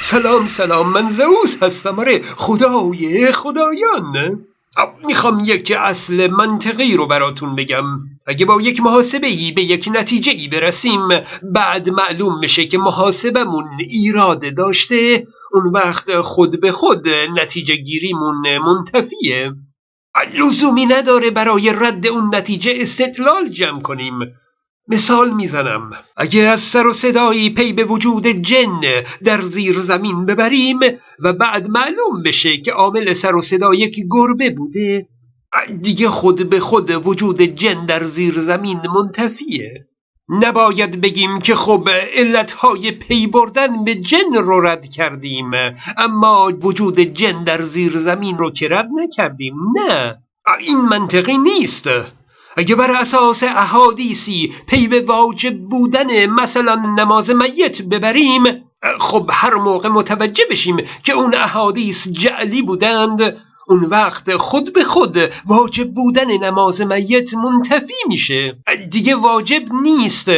سلام سلام من زئوس هستم. آره خدای خدایان. می‌خوام یک اصل منطقی رو براتون بگم. اگه با یک محاسبه ای به یک نتیجه ای برسیم بعد معلوم میشه که محاسبمون ایراد داشته. اون وقت خود به خود نتیجه گیریمون منتفیه. لزومی نداره برای رد اون نتیجه استدلال جمع کنیم. مثال می‌زنم. اگه از سر و صدایی پی به وجود جن در زیر زمین ببریم و بعد معلوم بشه که عامل سر و صدا یک گربه بوده دیگه خود به خود وجود جن در زیر زمین منتفیه. نباید بگیم که خب علتهای پی بردن به جن رو رد کردیم اما وجود جن در زیر زمین رو که رد نکردیم نه. این منطقی نیست. اگه بر اساس احادیثی پی به واجب بودن مثلا نماز میت ببریم خب هر موقع متوجه بشیم که اون احادیث جعلی بودند اون وقت خود به خود واجب بودن نماز میت منتفی میشه. دیگه واجب نیست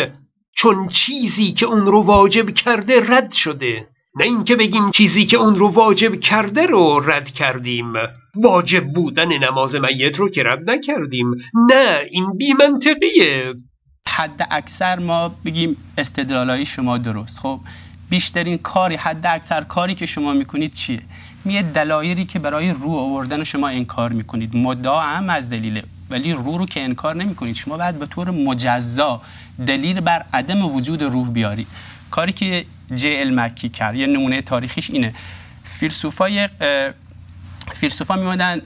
چون چیزی که اون رو واجب کرده رد شده. نه اینکه بگیم چیزی که اون رو واجب کرده رو رد کردیم. واجب بودن نماز میت رو که رد نکردیم. نه این بی منطقیه حد اکثر ما بگیم استدلالای شما درست. خب بیشترین کاری حد اکثر کاری که شما می‌کنید چیه؟ میه دلایلی که برای رو آوردن شما انکار می‌کنید. مدعا هم از دلیله ولی رو رو که انکار نمی‌کنید. شما باید به طور مجزا دلیل بر عدم وجود روح بیارید. کاری که جی مکی کرد یه نمونه تاریخیش اینه. فیلسوفای فیلسوفا میمدن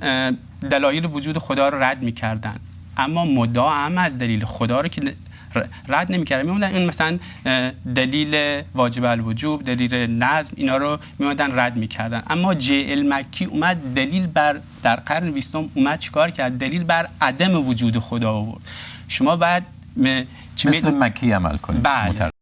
دلایل وجود خدا رو رد می‌کردن. اما مدعا هم از دلیل خدا رو که رد نمی‌کردن. میموندن این مثلا دلیل واجب الوجوب دلیل نظم اینا رو میموندن رد می‌کردن. اما جی مکی اومد دلیل بر در قرن بیستم اومد چیکار کرد؟ دلیل بر عدم وجود خدا آورد. شما بعد مثل مکی عمل کنید بله.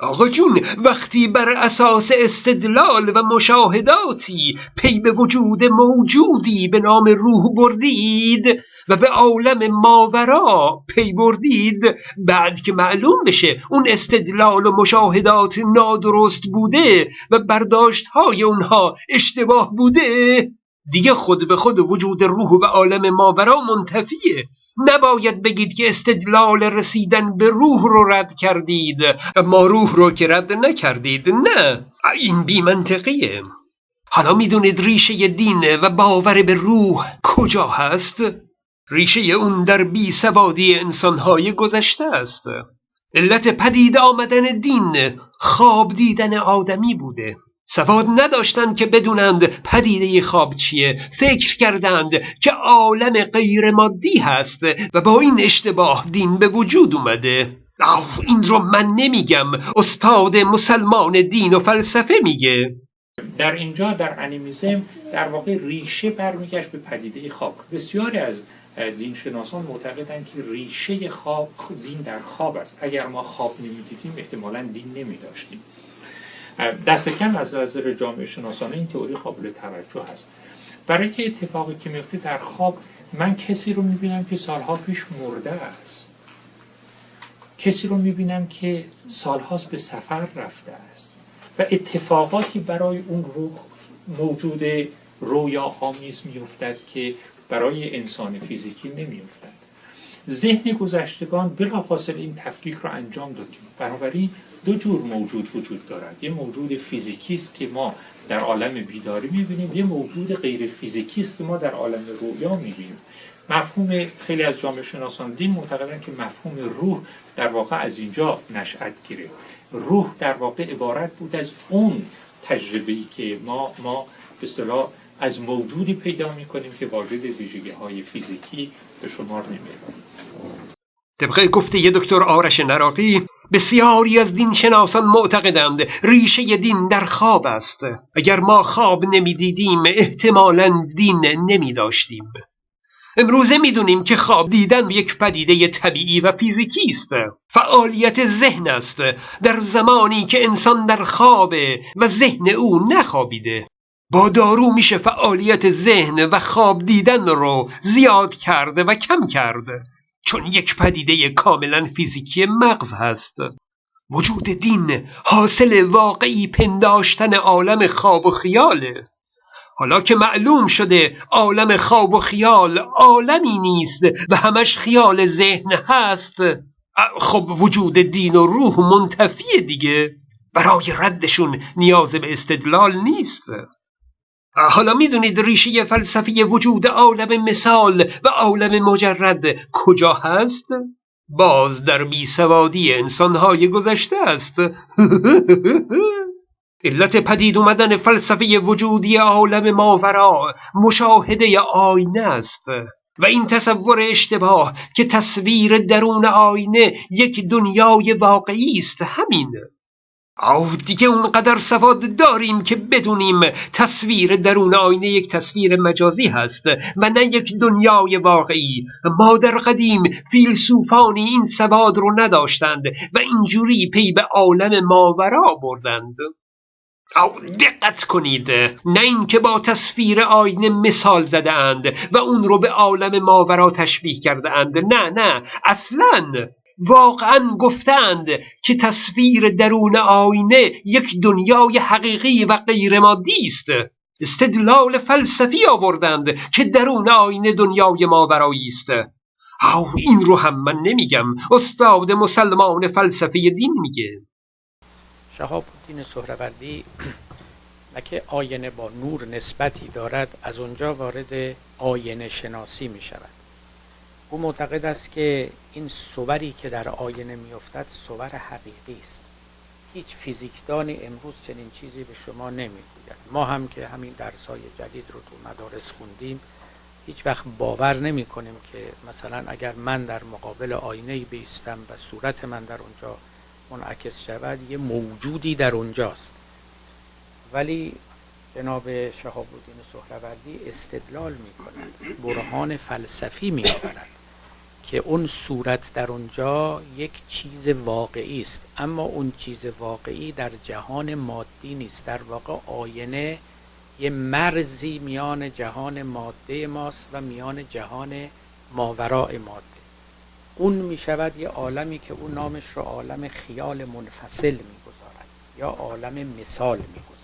آقا جون وقتی بر اساس استدلال و مشاهداتی پی به وجود موجودی به نام روح بردید و به عالم ماورا پی بردید بعد که معلوم بشه اون استدلال و مشاهدات نادرست بوده و برداشت های اونها اشتباه بوده دیگه خود به خود وجود روح و عالم ماورا منتفیه. نباید بگید که استدلال رسیدن به روح رو رد کردید. اما روح رو که رد نکردید نه. این بی منطقیه. حالا می‌دونید ریشه دین و باور به روح کجا هست؟ ریشه اون در بی سوادی انسانهای گذشته است. علت پدید آمدن دین خواب دیدن آدمی بوده. سواد نداشتند که بدونند پدیده خواب چیه فکر کردند که عالم غیر مادی هست و با این اشتباه دین به وجود اومده. آه این رو من نمیگم استاد مسلمان دین و فلسفه میگه. در اینجا در انیمیزم در واقع ریشه برمیگشت به پدیده خواب. بسیاری از دین شناسان معتقدند که ریشه خواب دین در خواب است. اگر ما خواب نمی‌دیدیم احتمالا دین نمیداشتیم. دست کم از نظر جامعه شناسانه این تئوری قابل توجه هست. برای که اتفاقی که میفته در خواب من کسی رو می‌بینم که سالها پیش مرده است. کسی رو می‌بینم که سالهاست به سفر رفته است. و اتفاقاتی برای اون روح موجود رویا آمیز که برای انسان فیزیکی نمیافتد. ذهن گذشتگان بلافاصله این تفکیک رو انجام دادیم. بنابراین دو جور موجود وجود دارد. یه موجود فیزیکی است که ما در عالم بیداری می‌بینیم. یه موجود غیر فیزیکی است که ما در عالم رویا می‌بینیم. مفهوم خیلی از جامعه شناسان دین معتقدن که مفهوم روح در واقع از اینجا نشأت گرفت روح در واقع عبارت بود از اون تجربه ای که ما ما به از موجودی پیدا می‌کنیم که واجد ویژگی های فیزیکی به شمار نمیاد طبق گفته دکتر آرش نراقی بسیاری از دین شناسان معتقدند ریشه دین در خواب است. اگر ما خواب نمی‌دیدیم احتمالا دین نمی داشتیم امروزه می‌دونیم که خواب دیدن یک پدیده طبیعی و فیزیکی است. فعالیت ذهن است. در زمانی که انسان در خوابه و ذهن او نخوابیده. با دارو میشه فعالیت ذهن و خواب دیدن رو زیاد کرده و کم کرده. چون یک پدیده کاملا فیزیکی مغز هست. وجود دین حاصل واقعی پنداشتن عالم خواب و خیاله حالا که معلوم شده عالم خواب و خیال عالمی نیست و همش خیال ذهن هست خب وجود دین و روح منتفیه دیگه. برای ردشون نیاز به استدلال نیست. حالا می‌دونید ریشه فلسفی وجود عالم مثال و عالم مجرد کجا هست؟ باز در بیسوادی انسانهای گذشته است. علت پدید اومدن فلسفه وجودی عالم ماورا مشاهده آینه است. و این تصور اشتباه که تصویر درون آینه یک دنیای واقعی است همین. آه دیگه اونقدر سواد داریم که بدونیم تصویر درون آینه یک تصویر مجازی هست و نه یک دنیای واقعی. ما در قدیم فیلسوفانی این سواد رو نداشتند و اینجوری پی به عالم ماورا بردند. او دقت کنید نه اینکه با تصویر آینه مثال زده اند و اون رو به عالم ماورا تشبیه کرده اند نه نه اصلا. واقعا گفتند که تصویر درون آینه یک دنیای حقیقی و غیر مادی است. استدلال فلسفی آوردند که درون آینه دنیای ماورایی است. او این رو هم من نمیگم. استاد مسلمان فلسفه دین میگه. شهاب الدین سهروردی که آینه با نور نسبتی دارد از اونجا وارد آینه شناسی می شود او معتقد است که این صوری که در آینه میافتد صور حقیقی است. هیچ فیزیکدانی امروز چنین چیزی به شما نمی‌گوید. ما هم که همین درسای جدید رو تو مدارس خوندیم هیچ وقت باور نمی کنیم که مثلا اگر من در مقابل آینه بیستم و صورت من در اونجا منعکس شود یه موجودی در اونجاست. ولی جناب شهاب الدین سهروردی استدلال می کند برهان فلسفی می آورد که اون صورت در اونجا یک چیز واقعی است. اما اون چیز واقعی در جهان مادی نیست. در واقع آینه یه مرزی میان جهان ماده ماست و میان جهان ماورای ماده. اون می شود یه عالمی که اون نامش رو عالم خیال منفصل می‌گذارد یا عالم مثال می‌گذارد.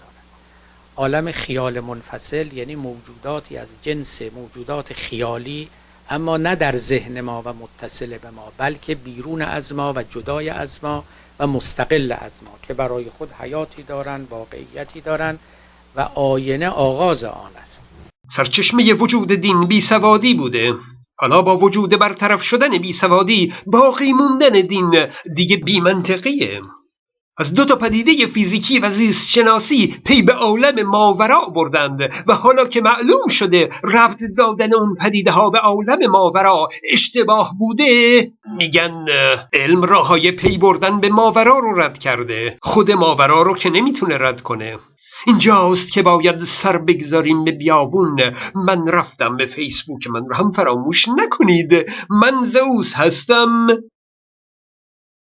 عالم خیال منفصل یعنی موجوداتی از جنس موجودات خیالی اما نه در ذهن ما و متصل به ما بلکه بیرون از ما و جدای از ما و مستقل از ما که برای خود حیاتی دارند واقعیتی دارند و آینه آغاز آن است. سرچشمه وجود دین بی سوادی بوده. حالا با وجود برطرف شدن بی سوادی باقی موندن دین دیگه بی منطقیه از دو تا پدیده فیزیکی و زیست شناسی پی به عالم ماورا بردند و حالا که معلوم شده ربط دادن اون پدیده ها به عالم ماورا اشتباه بوده میگن علم راه‌های پی بردن به ماورا رو رد کرده. خود ماورا رو که نمی‌تونه رد کنه. اینجاست که باید سر بگذاریم به بیابون. من رفتم به فیسبوک من رو هم فراموش نکنید. من زوس هستم.